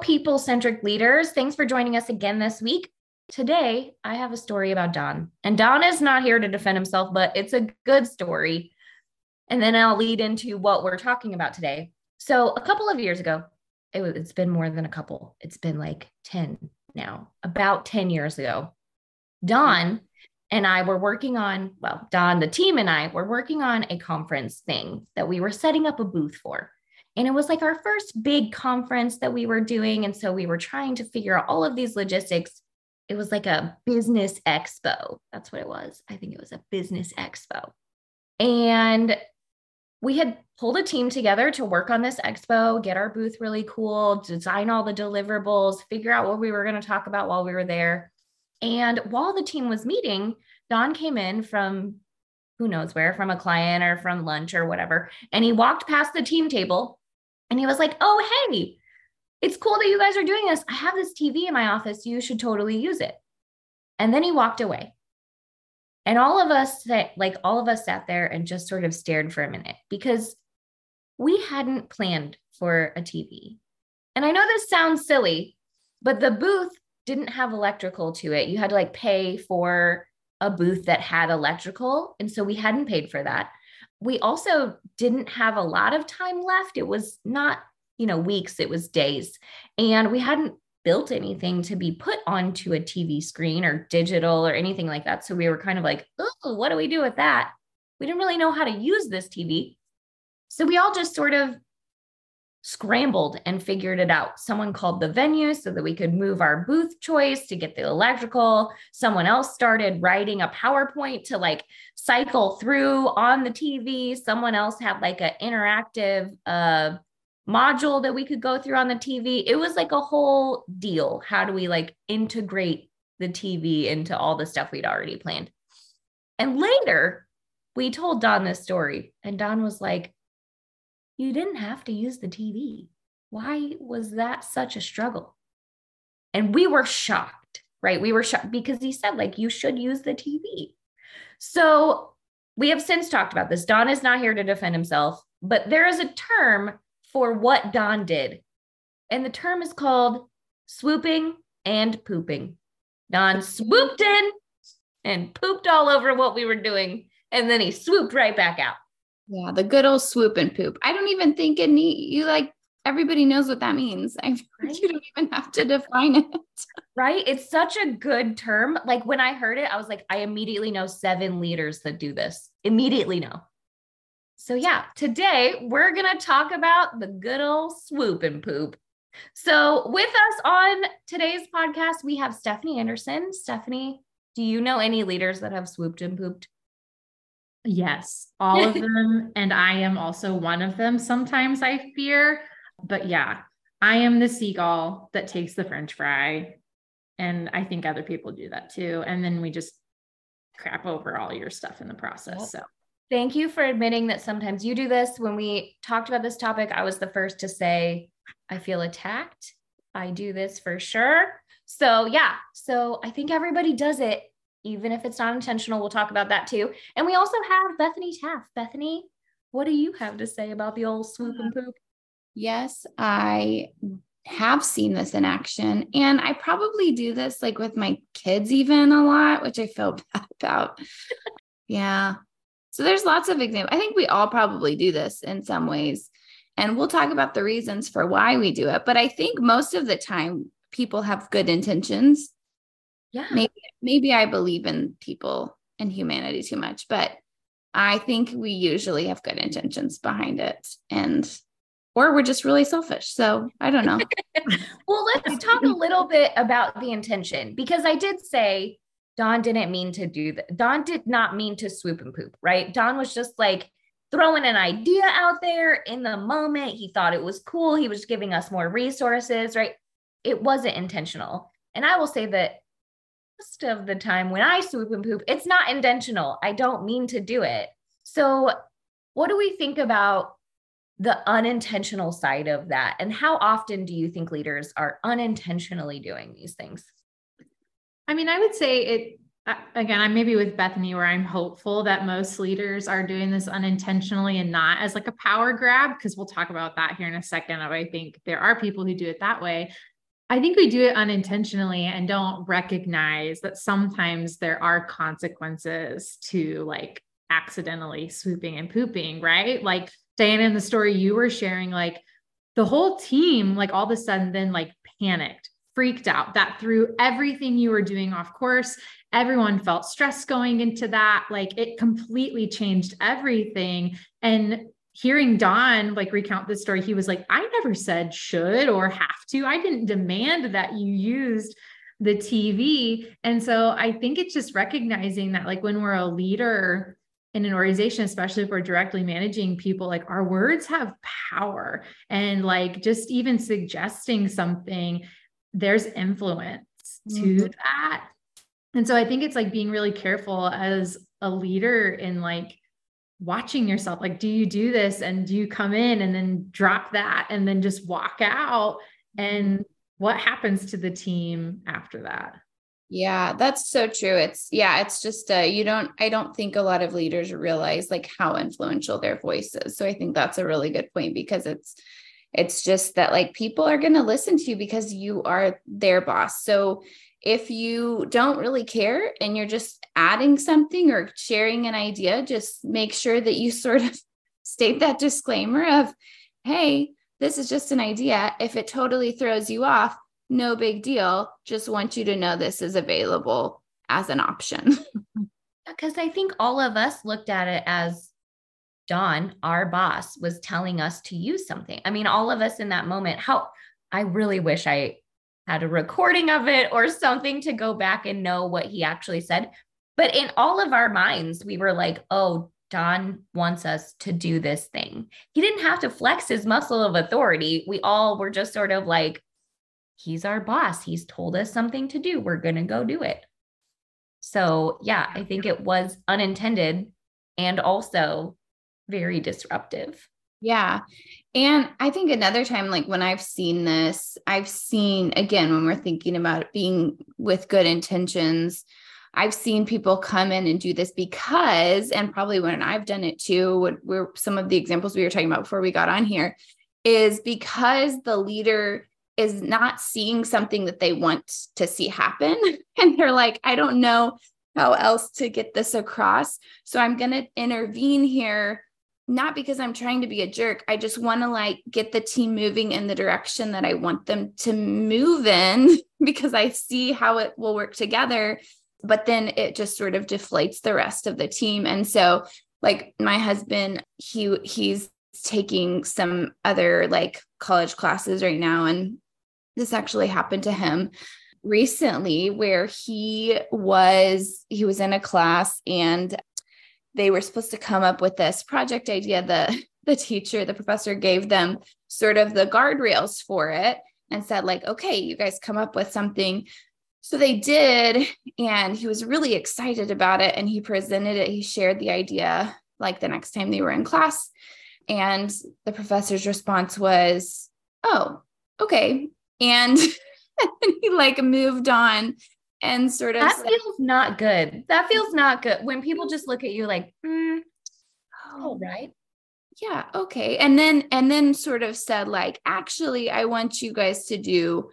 People centric leaders. Thanks for joining us again this week. Today, I have a story about Don. And Don is not here to defend himself, but it's a good story. And then I'll lead into what we're talking about today. So, a couple of years ago, it it's been more than a couple, it's been like 10 now, about 10 years ago. Don and I were working on, well, Don, the team, and I were working on a conference thing that we were setting up a booth for. And it was like our first big conference that we were doing. And so we were trying to figure out all of these logistics. It was like a business expo. That's what it was. I think it was a business expo. And we had pulled a team together to work on this expo, get our booth really cool, design all the deliverables, figure out what we were going to talk about while we were there. And while the team was meeting, Don came in from who knows where, from a client or from lunch or whatever. And he walked past the team table and he was like, Oh, hey, it's cool that you guys are doing this. I have this TV in my office. You should totally use it. And then he walked away. And all of us that like all of us sat there and just sort of stared for a minute because we hadn't planned for a TV. And I know this sounds silly, but the booth didn't have electrical to it. You had to like pay for a booth that had electrical. And so we hadn't paid for that we also didn't have a lot of time left. It was not, you know, weeks, it was days. And we hadn't built anything to be put onto a TV screen or digital or anything like that. So we were kind of like, oh, what do we do with that? We didn't really know how to use this TV. So we all just sort of scrambled and figured it out. Someone called the venue so that we could move our booth choice to get the electrical. Someone else started writing a PowerPoint to like cycle through on the TV. Someone else had like an interactive uh, module that we could go through on the TV. It was like a whole deal. How do we like integrate the TV into all the stuff we'd already planned? And later, we told Don this story, and Don was like, you didn't have to use the TV. Why was that such a struggle? And we were shocked, right? We were shocked because he said, like, you should use the TV. So we have since talked about this. Don is not here to defend himself, but there is a term for what Don did. And the term is called swooping and pooping. Don swooped in and pooped all over what we were doing. And then he swooped right back out. Yeah, the good old swoop and poop. I don't even think it need you like everybody knows what that means. I right? you don't even have to define it. Right? It's such a good term. Like when I heard it, I was like, I immediately know seven leaders that do this. Immediately know. So yeah, today we're gonna talk about the good old swoop and poop. So with us on today's podcast, we have Stephanie Anderson. Stephanie, do you know any leaders that have swooped and pooped? Yes, all of them. and I am also one of them. Sometimes I fear, but yeah, I am the seagull that takes the french fry. And I think other people do that too. And then we just crap over all your stuff in the process. Yep. So thank you for admitting that sometimes you do this. When we talked about this topic, I was the first to say, I feel attacked. I do this for sure. So, yeah. So I think everybody does it even if it's not intentional. We'll talk about that too. And we also have Bethany Taff. Bethany, what do you have to say about the old swoop and poop? Yes, I have seen this in action. And I probably do this like with my kids, even a lot, which I feel bad about. yeah. So there's lots of examples. I think we all probably do this in some ways. And we'll talk about the reasons for why we do it. But I think most of the time, people have good intentions yeah maybe maybe i believe in people and humanity too much but i think we usually have good intentions behind it and or we're just really selfish so i don't know well let's talk a little bit about the intention because i did say don didn't mean to do that don did not mean to swoop and poop right don was just like throwing an idea out there in the moment. He thought it was cool. He was giving us more resources, right? It wasn't intentional. And I will say that most of the time when I swoop and poop, it's not intentional. I don't mean to do it. So, what do we think about the unintentional side of that? And how often do you think leaders are unintentionally doing these things? I mean, I would say it uh, again, I'm maybe with Bethany where I'm hopeful that most leaders are doing this unintentionally and not as like a power grab, because we'll talk about that here in a second. I think there are people who do it that way. I think we do it unintentionally and don't recognize that sometimes there are consequences to like accidentally swooping and pooping, right? Like Diana, in the story you were sharing, like the whole team, like all of a sudden then like panicked freaked out. That through everything you were doing off course. Everyone felt stress going into that. Like it completely changed everything. And hearing don like recount this story he was like i never said should or have to i didn't demand that you used the tv and so i think it's just recognizing that like when we're a leader in an organization, especially if we're directly managing people, like our words have power. And like just even suggesting something, there's influence to mm-hmm. that. And so I think it's like being really careful as a leader in like watching yourself. Like, do you do this and do you come in and then drop that and then just walk out? And what happens to the team after that? Yeah, that's so true. It's yeah, it's just uh you don't I don't think a lot of leaders realize like how influential their voice is. So I think that's a really good point because it's it's just that like people are going to listen to you because you are their boss. So if you don't really care and you're just adding something or sharing an idea, just make sure that you sort of state that disclaimer of, hey, this is just an idea. If it totally throws you off, no big deal. Just want you to know this is available as an option. Because I think all of us looked at it as Don, our boss, was telling us to use something. I mean, all of us in that moment, how I really wish I had a recording of it or something to go back and know what he actually said. But in all of our minds, we were like, oh, Don wants us to do this thing. He didn't have to flex his muscle of authority. We all were just sort of like, he's our boss. He's told us something to do. We're going to go do it. So, yeah, I think it was unintended and also very disruptive. Yeah. And I think another time, like when I've seen this, I've seen again, when we're thinking about it being with good intentions, I've seen people come in and do this because, and probably when I've done it too, what we're some of the examples we were talking about before we got on here is because the leader is not seeing something that they want to see happen. And they're like, I don't know how else to get this across. So I'm going to intervene here not because I'm trying to be a jerk. I just want to like get the team moving in the direction that I want them to move in because I see how it will work together. But then it just sort of deflates the rest of the team. And so, like, my husband, he he's taking some other like college classes right now. And this actually happened to him recently where he was he was in a class and they were supposed to come up with this project idea. The the teacher, the professor gave them sort of the guardrails for it and said, like, okay, you guys come up with something. So they did, and he was really excited about it. And he presented it, he shared the idea like the next time they were in class. And the professor's response was, Oh, okay. And, and he like moved on and sort of that said, feels not good. That feels not good when people just look at you like, mm, oh, right. Yeah, okay. And then and then sort of said like, actually, I want you guys to do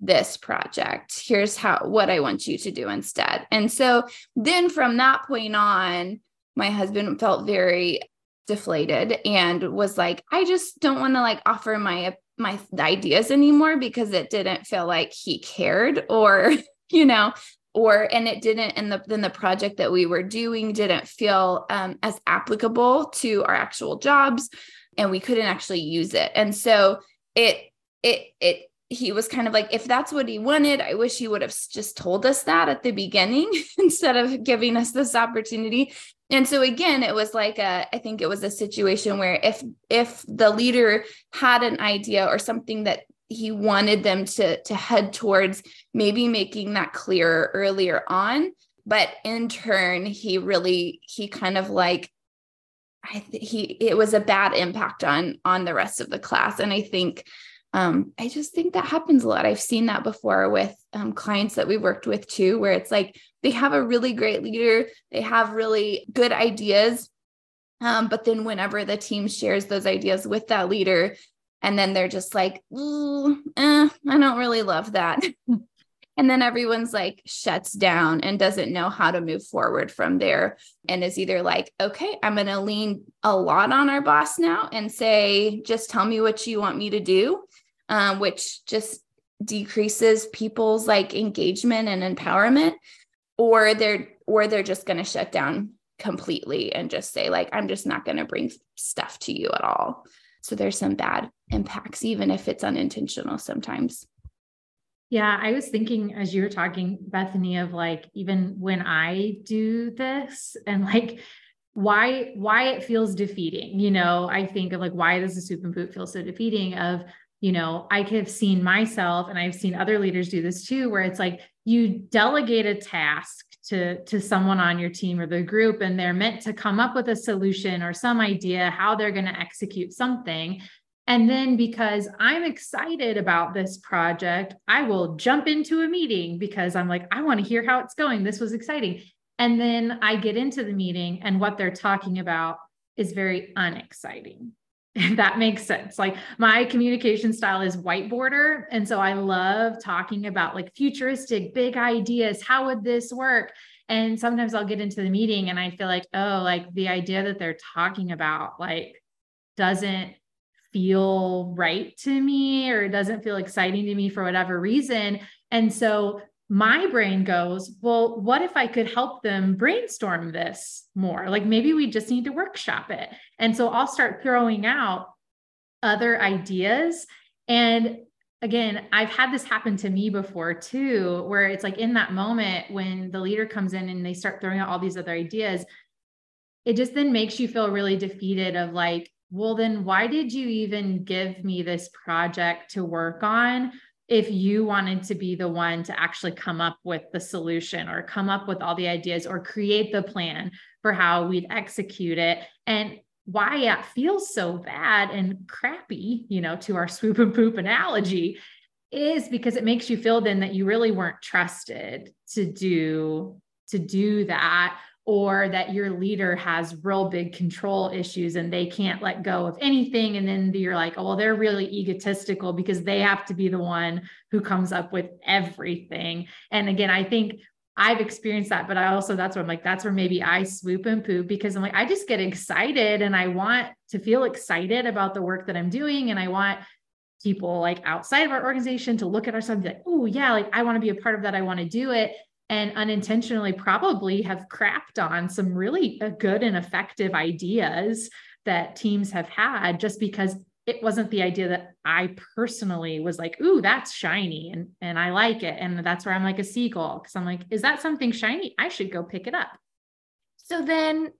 this project. Here's how what I want you to do instead. And so then from that point on, my husband felt very deflated and was like, I just don't want to like offer my my ideas anymore because it didn't feel like he cared or you know or and it didn't and the then the project that we were doing didn't feel um, as applicable to our actual jobs and we couldn't actually use it. And so it it it he was kind of like if that's what he wanted i wish he would have just told us that at the beginning instead of giving us this opportunity. And so again it was like a i think it was a situation where if if the leader had an idea or something that he wanted them to to head towards maybe making that clearer earlier on but in turn he really he kind of like i th- he it was a bad impact on on the rest of the class and i think um, I just think that happens a lot. I've seen that before with um, clients that we worked with too, where it's like they have a really great leader, they have really good ideas. Um, but then whenever the team shares those ideas with that leader, and then they're just like, eh, I don't really love that. and then everyone's like shuts down and doesn't know how to move forward from there and is either like okay i'm going to lean a lot on our boss now and say just tell me what you want me to do um, which just decreases people's like engagement and empowerment or they're or they're just going to shut down completely and just say like i'm just not going to bring stuff to you at all so there's some bad impacts even if it's unintentional sometimes yeah, I was thinking as you were talking, Bethany, of like even when I do this and like why why it feels defeating. You know, I think of like why does the swoop and poop feel so defeating? Of you know, I have seen myself and I've seen other leaders do this too, where it's like you delegate a task to to someone on your team or the group and they're meant to come up with a solution or some idea how they're going to execute something and then because I'm excited about this project, I will jump into a meeting because I'm like, I want to hear how it's going. This was exciting. And then I get into the meeting, and what they're talking about is very unexciting. If that makes sense. Like my communication style is whiteboarder. And so I love talking about like futuristic big ideas. How would this work? And sometimes I'll get into the meeting and I feel like, oh, like the idea that they're talking about, like, doesn't feel right to me or it doesn't feel exciting to me for whatever reason. And so my brain goes, well, what if I could help them brainstorm this more? Like maybe we just need to workshop it. And so I'll start throwing out other ideas. And again, I've had this happen to me before too, where it's like in that moment when the leader comes in and they start throwing out all these other ideas, it just then makes you feel really defeated of like, well, then why did you even give me this project to work on? If you wanted to be the one to actually come up with the solution or come up with all the ideas or create the plan for how we'd execute it. And why it feels so bad and crappy, you know, to our swoop and poop analogy is because it makes you feel then that you really weren't trusted to do to do that or that your leader has real big control issues and they can't let go of anything. And then you're like, oh, well, they're really egotistical because they have to be the one who comes up with everything. And again, I think I've experienced that, but I also, that's where I'm like, that's where maybe I swoop and poop because I'm like, I just get excited and I want to feel excited about the work that I'm doing. And I want people like outside of our organization to look at ourselves and be like, oh, yeah, like I want to be a part of that. I want to do it and unintentionally probably have crapped on some really uh, good and effective ideas that teams have had just because it wasn't the idea that I personally was like, ooh, that's shiny and, and I like it. And that's where I'm like a seagull because I'm like, is that something shiny? I should go pick it up. So then,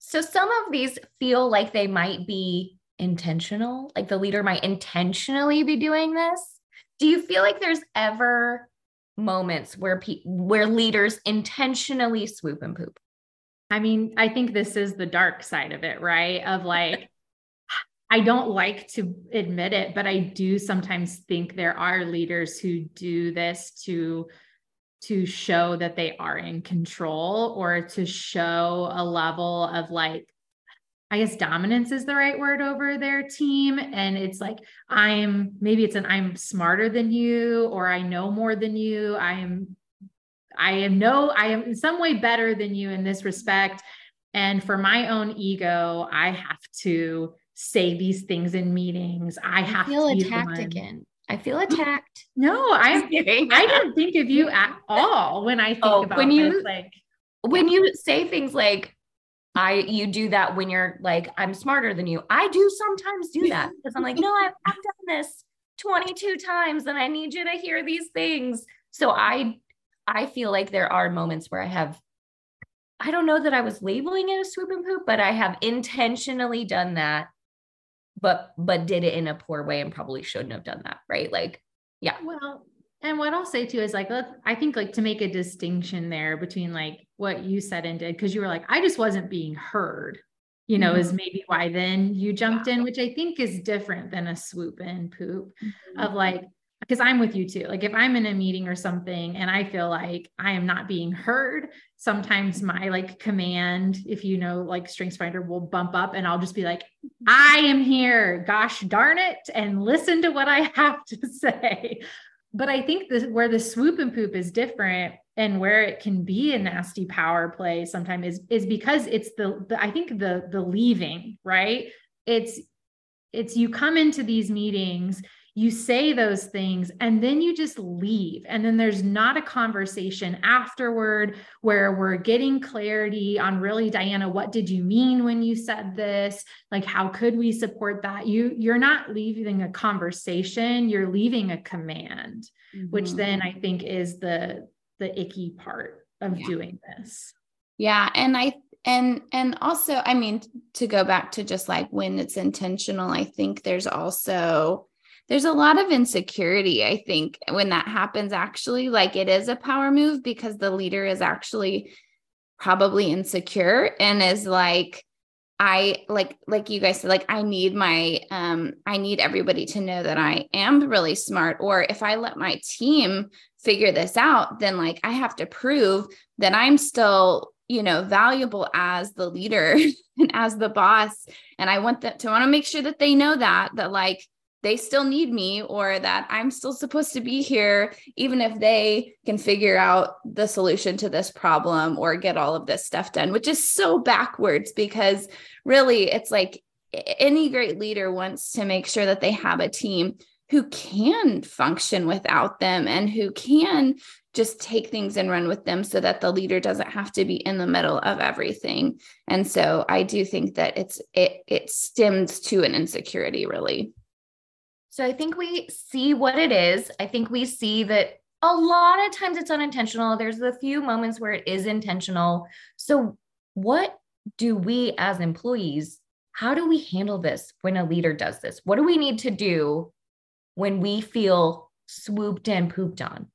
so some of these feel like they might be intentional, like the leader might intentionally be doing this. Do you feel like there's ever moments where pe- where leaders intentionally swoop and poop. I mean, I think this is the dark side of it, right? Of like I don't like to admit it, but I do sometimes think there are leaders who do this to to show that they are in control or to show a level of like I guess dominance is the right word over their team. And it's like, I'm maybe it's an I'm smarter than you, or I know more than you. I am, I am no, I am in some way better than you in this respect. And for my own ego, I have to say these things in meetings. I have I feel to attacked again. I feel attacked. No, I I didn't think of you at all when I oh, think oh, about when you this. like when you say things like I you do that when you're like, I'm smarter than you. I do sometimes do that because I'm like, no, I've, I've done this 22 times and I need you to hear these things. So I I feel like there are moments where I have I don't know that I was labeling it a swoop and poop, but I have intentionally done that, but but did it in a poor way and probably shouldn't have done that. Right. Like, yeah. Well, and what I'll say too is like, I think like to make a distinction there between like what you said and did, because you were like, I just wasn't being heard, you know, mm-hmm. is maybe why then you jumped in, which I think is different than a swoop and poop mm-hmm. of like, because I'm with you too. Like if I'm in a meeting or something and I feel like I am not being heard, sometimes my like command, if you know, like Strengths Finder will bump up and I'll just be like, I am here, gosh darn it, and listen to what I have to say. But I think this where the swoop and poop is different and where it can be a nasty power play sometimes is is because it's the, the I think the the leaving, right? It's it's you come into these meetings you say those things and then you just leave and then there's not a conversation afterward where we're getting clarity on really diana what did you mean when you said this like how could we support that you you're not leaving a conversation you're leaving a command mm-hmm. which then i think is the the icky part of yeah. doing this yeah and i and and also i mean to go back to just like when it's intentional i think there's also there's a lot of insecurity, I think, when that happens, actually. Like it is a power move because the leader is actually probably insecure and is like, I like like you guys said like I need my um I need everybody to know that I am really smart or if I let my team figure this out then like I have to prove that I'm still you know valuable as the leader and as the boss and I want them to want to make sure that they know that that like they still need me or that I'm still supposed to be here, even if they can figure out the solution to this problem or get all of this stuff done, which is so backwards because really it's like any great leader wants to make sure that they have a team who can function without them and who can just take things and run with them so that the leader doesn't have to be in the middle of everything. And so i do think that it's it it stems to an insecurity really so I think we see what it is. I think we see that a lot of times it's unintentional. There's a few moments where it is intentional. So, what do we as employees, how do we handle this when a leader does this? What do we need to do when we feel swooped and pooped on?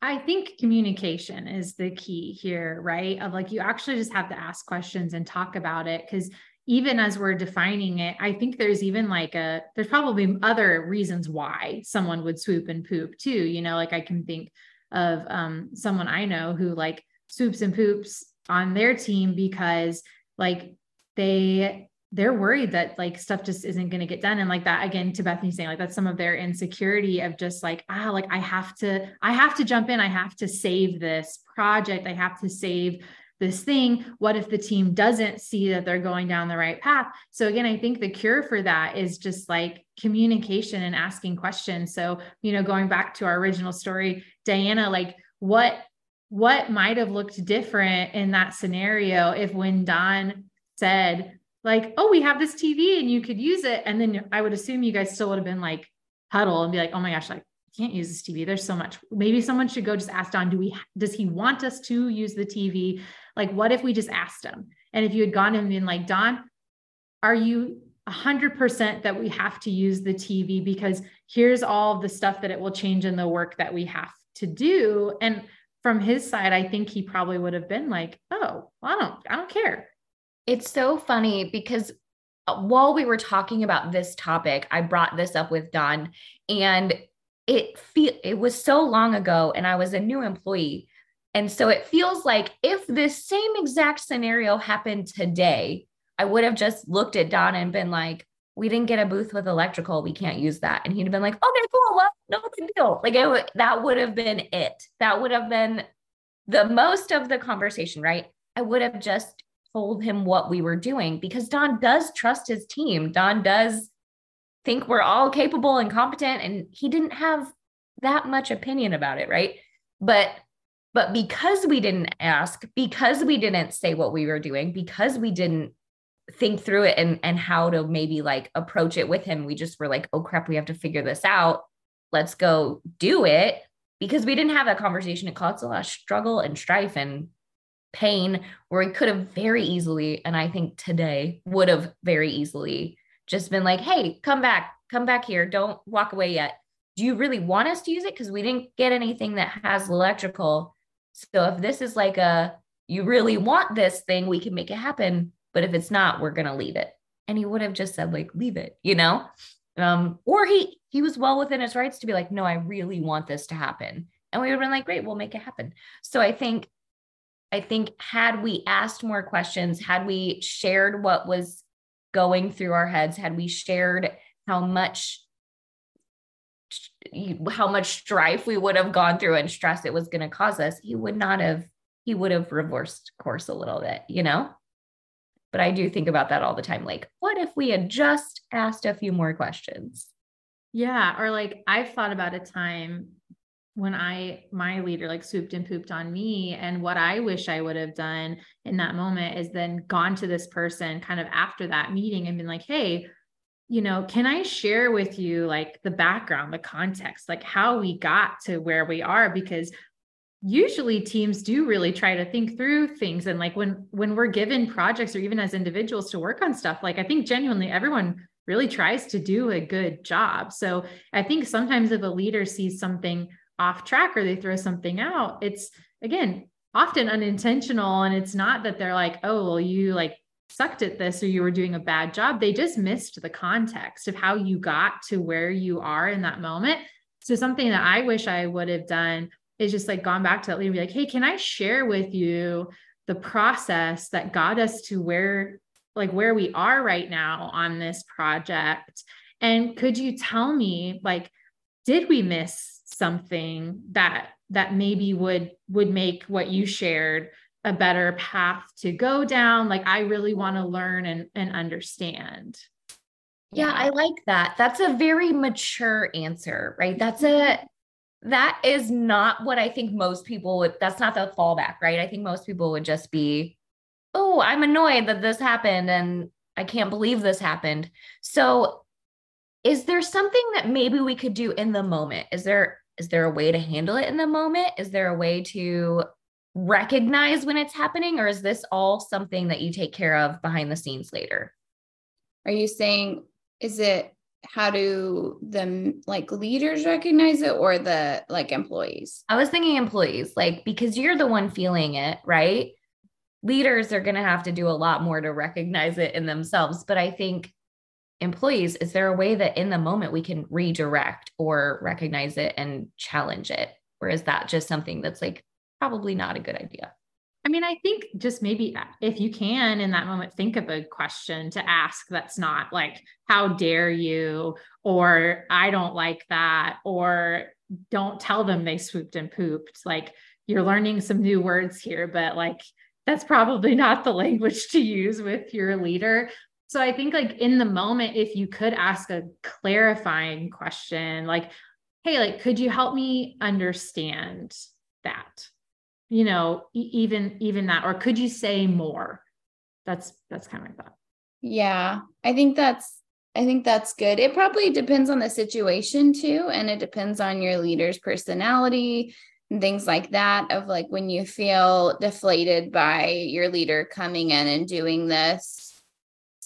I think communication is the key here, right? Of like you actually just have to ask questions and talk about it because even as we're defining it, I think there's even like a, there's probably other reasons why someone would swoop and poop too. You know, like I can think of um, someone I know who like swoops and poops on their team because like they, they're worried that like stuff just isn't going to get done. And like that, again, to Bethany saying like that's some of their insecurity of just like, ah, like I have to, I have to jump in. I have to save this project. I have to save this thing what if the team doesn't see that they're going down the right path so again i think the cure for that is just like communication and asking questions so you know going back to our original story diana like what what might have looked different in that scenario if when don said like oh we have this tv and you could use it and then i would assume you guys still would have been like huddle and be like oh my gosh like can't use this TV. There's so much. Maybe someone should go just ask Don, do we does he want us to use the TV? Like, what if we just asked him? And if you had gone and been like, Don, are you 100% that we have to use the TV because here's all the stuff that it will change in the work that we have to do. And from his side, I think he probably would have been like, oh, well, I don't, I don't care. It's so funny because uh, while we were talking about this topic, I brought this up with Don and it feel it was so long ago and I was a new employee and so it feels like if this same exact scenario happened today, I would have just looked at Don and been like, we didn't get a booth with electrical. We can't use that. And he'd have been like, okay, cool. Well, no big deal. Like it, that would have been it. That would have been the most of the conversation, right? I would have just told him what we were doing because Don does trust his team. Don does think we're all capable and competent. And he didn't have that much opinion about it, right? But but because we didn't ask, because we didn't say what we were doing, because we didn't think through it and and how to maybe like approach it with him, we just were like, "Oh crap, we have to figure this out. Let's go do it." Because we didn't have that conversation, it caused a lot of struggle and strife and pain where we could have very easily, and I think today would have very easily just been like, hey, come back, come back here. Don't walk away yet. Do you really want us to use it? Because we didn't get anything that has electrical. So if this is like a, you really want this thing, we can make it happen. But if it's not, we're going to leave it. And he would have just said, like, leave it, you know? Um, or he he was well within his rights to be like, no, I really want this to happen. And we would have been like, great, we'll make it happen. So I think, I think had we asked more questions, had we shared what was going through our heads, had we shared how much how much strife we would have gone through and stress it was going to cause us, he would not have, he would have reversed course a little bit, you know? But I do think about that all the time. Like, what if we had just asked a few more questions? Yeah. Or like, I've thought about a time when I, my leader like swooped and pooped on me. And what I wish I would have done in that moment is then gone to this person kind of after that meeting and been like, hey, you know, can I share with you like the background, the context, like how we got to where we are? Because usually teams do really try to think through things. And like when when we're given projects or even as individuals to work on stuff like i think genuinely everyone really tries to do a good job. So i think sometimes if a leader sees something off track or they throw something out it's again often unintentional. And it's not that they're like oh well you like sucked at this or you were doing a bad job. They just missed the context of how you got to where you are in that moment. So something that I wish I would have done is just like gone back to that leader and be like, hey, can I share with you the process that got us to where like where we are right now on this project? And could you tell me like, did we miss something that that maybe would would make what you shared a better path to go down like i really want to learn and, and understand. Yeah, yeah. I like that. That's a very mature answer right? That's a mm-hmm. that is not what i think most people would that's not the fallback right? I think most people would just be oh i'm annoyed that this happened and i can't believe this happened. So is there something that maybe we could do in the moment? Is there is there a way to handle it in the moment? Is there a way to recognize when it's happening or is this all something that you take care of behind the scenes later? Are you saying is it how do the like leaders recognize it or the like employees? I was thinking employees like because you're the one feeling it right? Leaders are going to have to do a lot more to recognize it in themselves but i think employees is there a way that in the moment we can redirect or recognize it and challenge it? Or is that just something that's like probably not a good idea. I mean, I think just maybe uh, if you can in that moment, think of a question to ask that's not like, how dare you? Or I don't like that. Or don't tell them they swooped and pooped. Like you're learning some new words here, but like that's probably not the language to use with your leader. So I think like in the moment, if you could ask a clarifying question, like, hey, like, could you help me understand that? You know even even that or could you say more? That's that's kind of like that yeah i think that's i think that's good. It probably depends on the situation too and it depends on your leader's personality and things like that of like when you feel deflated by your leader coming in and doing this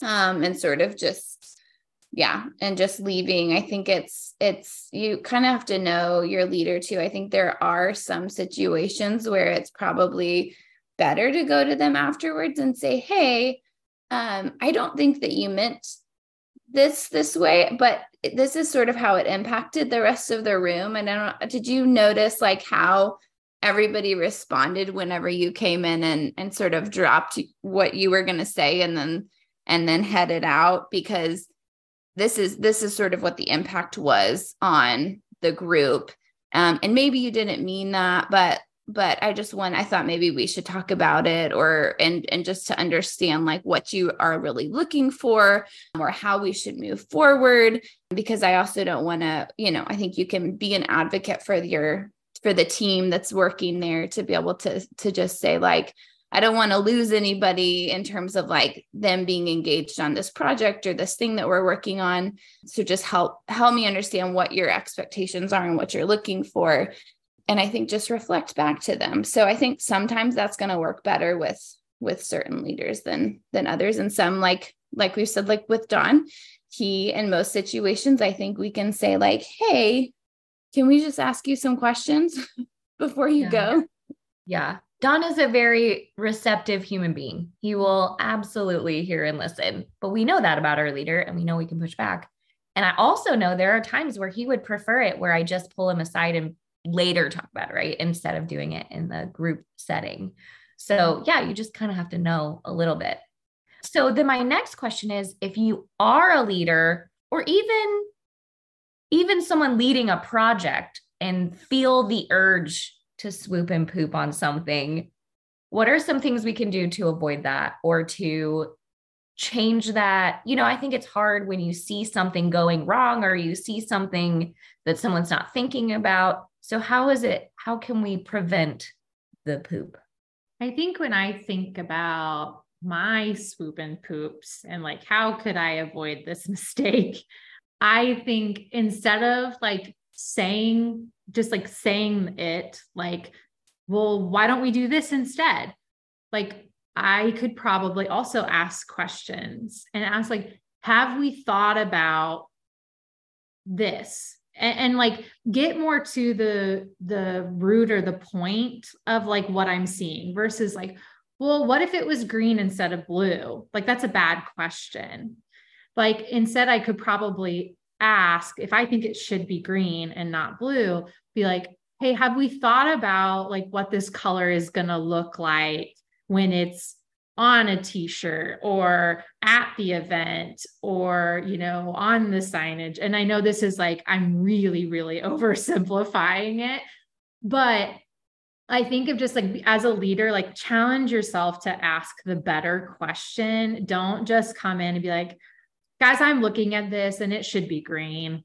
um and sort of just yeah and just leaving i think it's it's you kind of have to know your leader too. I think there are some situations where it's probably better to go to them afterwards and say hey um, i don't think that you meant this this way but this is sort of how it impacted the rest of the room. And i don't did you notice like how everybody responded whenever you came in and and sort of dropped what you were going to say and then and then headed out? Because this is this is sort of what the impact was on the group. Um, and maybe you didn't mean that but but i just want i thought maybe we should talk about it or and and just to understand like what you are really looking for or how we should move forward. Because i also don't want to you know i think you can be an advocate for your for the team that's working there to be able to to just say like I don't want to lose anybody in terms of like them being engaged on this project or this thing that we're working on. So just help help me understand what your expectations are and what you're looking for. and I think just reflect back to them. So I think sometimes that's going to work better with with certain leaders than than others and some like like we've said like with Don he in most situations I think we can say like hey can we just ask you some questions before you yeah. go yeah Don is a very receptive human being. He will absolutely hear and listen. But we know that about our leader and we know we can push back. And I also know there are times where he would prefer it where I just pull him aside and later talk about it, right? Instead of doing it in the group setting. So, yeah, you just kind of have to know a little bit. So, then my next question is if you are a leader or even even someone leading a project and feel the urge to swoop and poop on something, what are some things we can do to avoid that or to change that? You know, I think it's hard when you see something going wrong or you see something that someone's not thinking about. So, how is it? How can we prevent the poop? I think when I think about my swoop and poops and like, how could I avoid this mistake? I think instead of like saying, just like saying it, like, well, why don't we do this instead? Like, I could probably also ask questions and ask, like, have we thought about this? and, and like get more to the the root or the point of like what i'm seeing versus like well what if it was green instead of blue like that's a bad question like instead i could probably ask if i think it should be green and not blue be like hey have we thought about like what this color is going to look like when it's on a t-shirt or at the event or you know on the signage? And i know this is like i'm really really oversimplifying it but i think of just like as a leader like challenge yourself to ask the better question. Don't just come in and be like guys i'm looking at this and it should be green.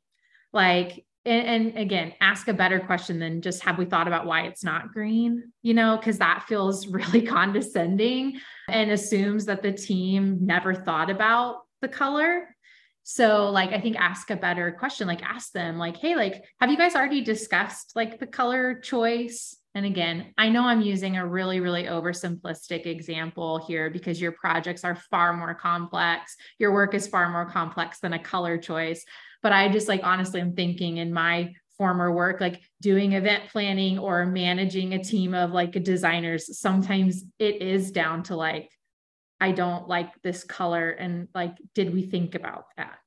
Like and, and, again ask a better question than just have we thought about why it's not green you know because that feels really condescending and assumes that the team never thought about the color. So like i think ask a better question like ask them like hey like have you guys already discussed like the color choice and again i know i'm using a really really oversimplistic example here because your projects are far more complex your work is far more complex than a color choice but I just like honestly, I'm thinking in my former work, like doing event planning or managing a team of like designers, sometimes it is down to like, I don't like this color. And like, did we think about that?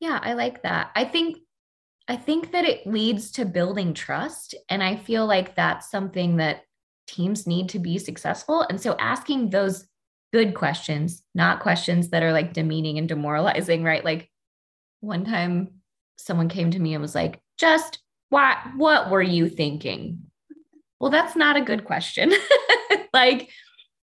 Yeah, I like that. I think I think that it leads to building trust. And I feel like that's something that teams need to be successful. And so asking those good questions, not questions that are like demeaning and demoralizing, right? Like, one time someone came to me and was like, just what what were you thinking? Well, that's not a good question. like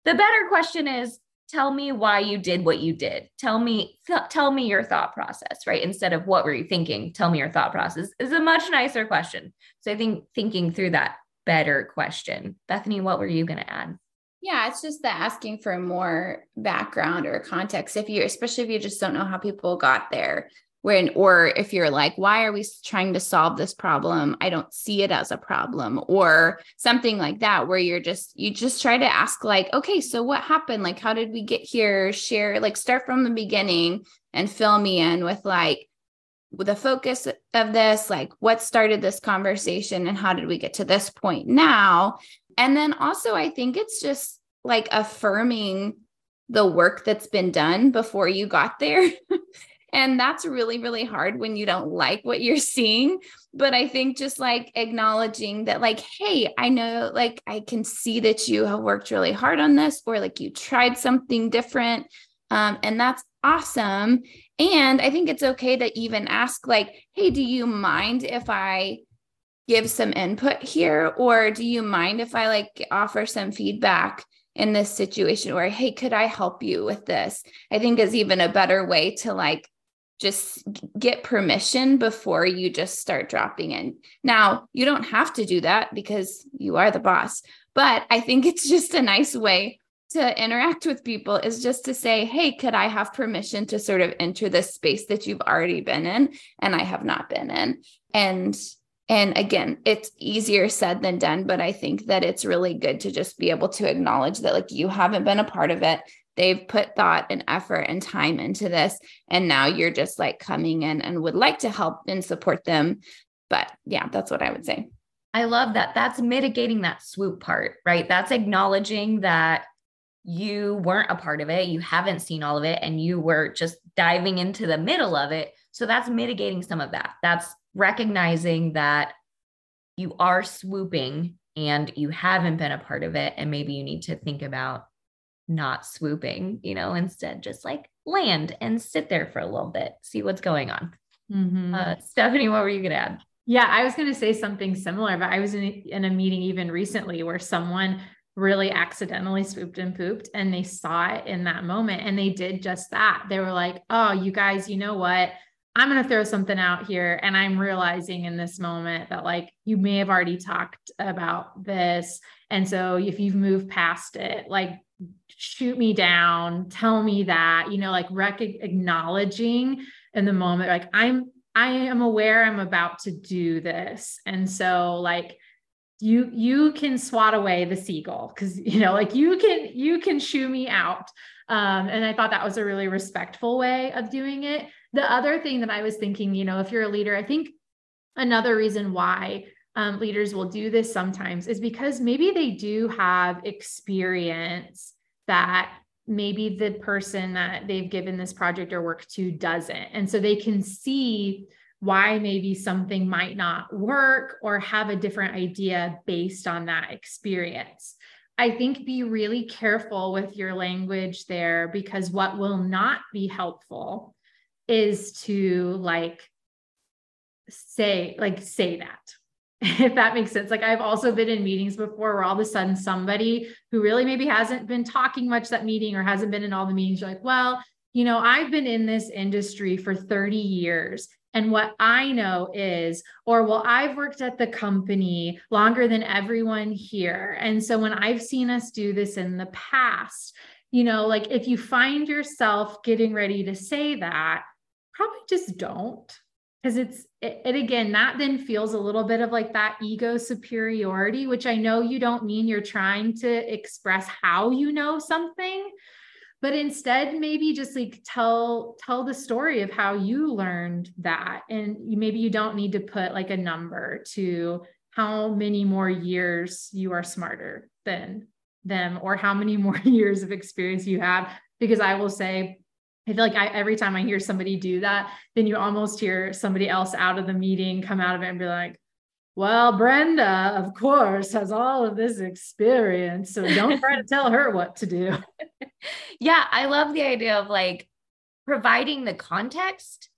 the better question is tell me why you did what you did. Tell me th- tell me your thought process, right? Instead of what were you thinking? Tell me your thought process is a much nicer question. So I think thinking through that better question. Bethany, what were you going to add? Yeah, it's just the asking for more background or context. If you, especially if you just don't know how people got there, when or if you're like why are we trying to solve this problem? I don't see it as a problem or something like that where you're just you just try to ask like okay so what happened? Like how did we get here? Share like start from the beginning and fill me in with like the focus of this like what started this conversation and how did we get to this point now? And then also i think it's just like affirming the work that's been done before you got there And that's really, really hard when you don't like what you're seeing. But I think just like acknowledging that, like, hey, I know, like, I can see that you have worked really hard on this, or like you tried something different. Um, and that's awesome. And I think it's okay to even ask, like, hey, do you mind if I give some input here? Or do you mind if I like offer some feedback? in this situation or hey could i help you with this i think is even a better way to like just get permission before you just start dropping in. Now, you don't have to do that because you are the boss, but I think it's just a nice way to interact with people is just to say, Hey, could I have permission to sort of enter this space that you've already been in and I have not been in? And And again, it's easier said than done, but I think that it's really good to just be able to acknowledge that, like, you haven't been a part of it. They've put thought and effort and time into this. And now you're just like coming in and would like to help and support them. But yeah, that's what I would say. I love that. That's mitigating that swoop part, right? That's acknowledging that you weren't a part of it, you haven't seen all of it, and you were just diving into the middle of it. So that's mitigating some of that. That's recognizing that you are swooping and you haven't been a part of it. And maybe you need to think about not swooping, you know, instead just like land and sit there for a little bit, see what's going on. Mm-hmm. Uh, Stephanie, what were you going to add? Yeah, I was going to say something similar, but I was in, in a meeting even recently where someone really accidentally swooped and pooped and they saw it in that moment and they did just that. They were like, oh, you guys, you know what? I'm going to throw something out here. And I'm realizing in this moment that, like, you may have already talked about this. And so if you've moved past it, like, shoot me down, tell me that, you know, like, rec- acknowledging in the moment, like, I'm, I am aware I'm about to do this. And so, like, you you can swat away the seagull because you know like you can you can shoo me out um, and i thought that was a really respectful way of doing it the other thing that I was thinking, you know, if you're a leader, I think another reason why um, leaders will do this sometimes is because maybe they do have experience that maybe the person that they've given this project or work to doesn't. And so they can see why maybe something might not work or have a different idea based on that experience. I think be really careful with your language there because what will not be helpful is to like say like say that if that makes sense like i've also been in meetings before where all of a sudden somebody who really maybe hasn't been talking much that meeting or hasn't been in all the meetings you're like well you know i've been in this industry for 30 years and what I know is, or well, I've worked at the company longer than everyone here. And so when I've seen us do this in the past, you know, like if you find yourself getting ready to say that, probably just don't because it's it, it, again that then feels a little bit of like that ego superiority which i know you don't mean you're trying to express how you know something but instead maybe just like tell tell the story of how you learned that. And maybe you don't need to put like a number to how many more years you are smarter than them or how many more years of experience you have because i will say I feel like I, every time I hear somebody do that, then you almost hear somebody else out of the meeting come out of it and be like, well, Brenda, of course, has all of this experience. So don't try to tell her what to do. yeah, I love the idea of like providing the context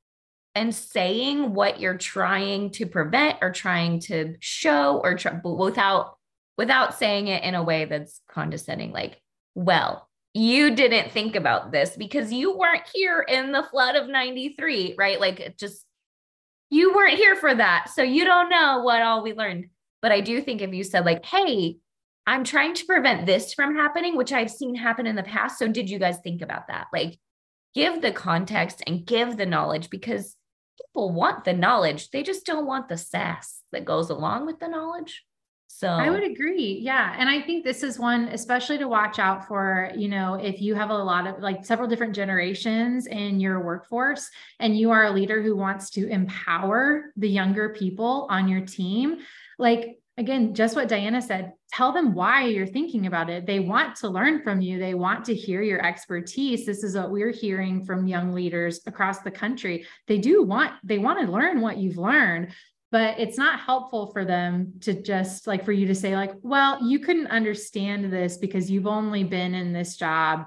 and saying what you're trying to prevent or trying to show or try, without without saying it in a way that's condescending like well you didn't think about this because you weren't here in the flood of 93, right? Like just you weren't here for that. So you don't know what all we learned. But I do think if you said, like, hey, I'm trying to prevent this from happening, which I've seen happen in the past. So did you guys think about that? Like, give the context and give the knowledge because people want the knowledge. They just don't want the sass that goes along with the knowledge. So I would agree. Yeah. And I think this is one, especially to watch out for, you know, if you have a lot of like several different generations in your workforce and you are a leader who wants to empower the younger people on your team, like again, just what Diana said, tell them why you're thinking about it. They want to learn from you, they want to hear your expertise. This is what we're hearing from young leaders across the country. They do want, they want to learn what you've learned but it's not helpful for them to just like for you to say like well you couldn't understand this because you've only been in this job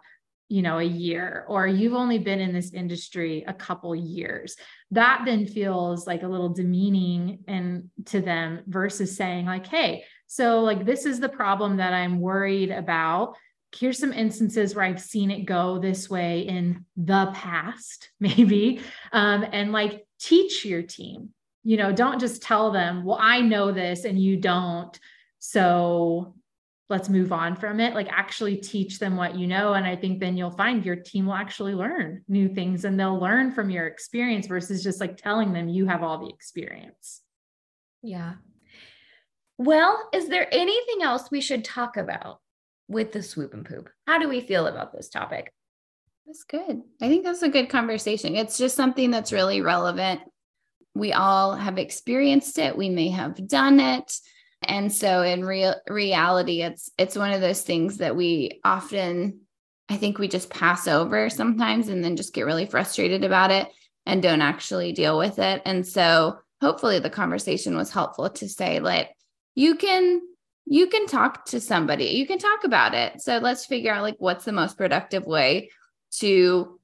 you know a year or you've only been in this industry a couple years. That then feels like a little demeaning and to them versus saying like hey so like this is the problem that i'm worried about. Here's some instances where I've seen it go this way in the past, maybe, um, and like teach your team you know don't just tell them well i know this and you don't so let's move on from it like actually teach them what you know and i think then you'll find your team will actually learn new things and they'll learn from your experience versus just like telling them you have all the experience Yeah. Well, is there anything else we should talk about with the swoop and poop? How do we feel about this topic? That's good. I think that's a good conversation. It's just something that's really relevant. We all have experienced it. We may have done it. And so in real reality, it's it's one of those things that we often I think we just pass over sometimes and then just get really frustrated about it and don't actually deal with it. And so hopefully the conversation was helpful to say like you can you can talk to somebody. You can talk about it. So let's figure out like what's the most productive way to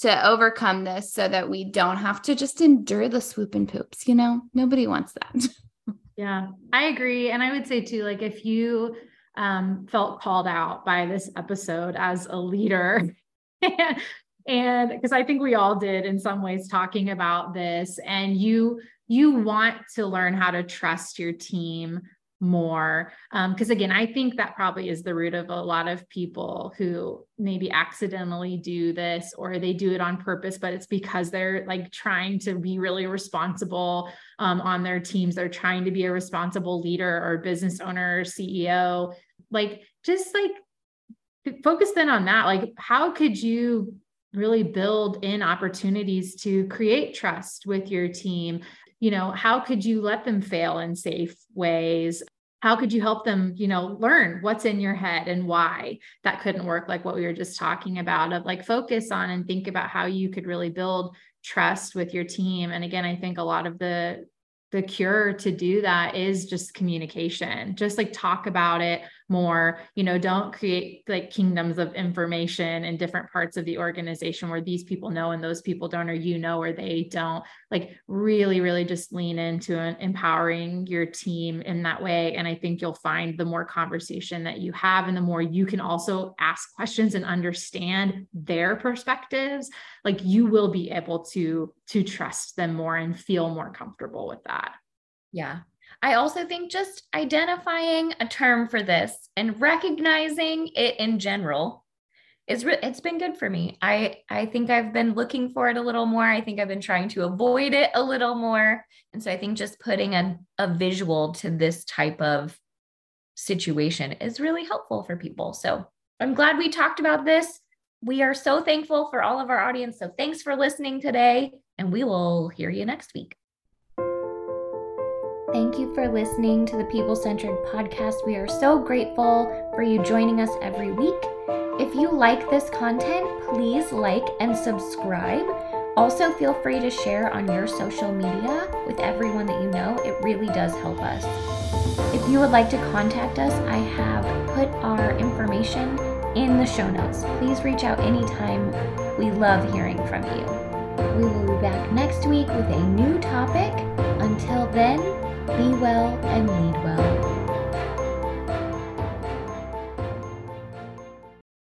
to overcome this so that we don't have to just endure the swoop and poops, you know? Nobody wants that. Yeah, I agree. And I would say too, like if you um, felt called out by this episode as a leader, and because I think we all did in some ways talking about this, and you you want to learn how to trust your team more because um, again i think that probably is the root of a lot of people who maybe accidentally do this or they do it on purpose but it's because they're like trying to be really responsible um, on their teams. They're trying to be a responsible leader or business owner or ceo like just like focus then on that. Like how could you really build in opportunities to create trust with your team? You know how could you let them fail in safe ways how could you help them you know learn what's in your head and why that couldn't work like what we were just talking about of like focus on and think about how you could really build trust with your team. And again i think a lot of the the cure to do that is just communication just like talk about it more you know don't create like kingdoms of information in different parts of the organization where these people know and those people don't or you know or they don't. Like really really just lean into empowering your team in that way and i think you'll find the more conversation that you have and the more you can also ask questions and understand their perspectives like you will be able to to trust them more and feel more comfortable with that. Yeah I also think just identifying a term for this and recognizing it in general is re- it's been good for me. I I think I've been looking for it a little more. I think I've been trying to avoid it a little more. And so I think just putting a, a visual to this type of situation is really helpful for people. So I'm glad we talked about this. We are so thankful for all of our audience. So thanks for listening today, and we will hear you next week. Thank you for listening to the People Centric podcast. We are so grateful for you joining us every week. If you like this content, please like and subscribe. Also, feel free to share on your social media with everyone that you know. It really does help us. If you would like to contact us, I have put our information in the show notes. Please reach out anytime. We love hearing from you. We will be back next week with a new topic. Until then, be well and lead well.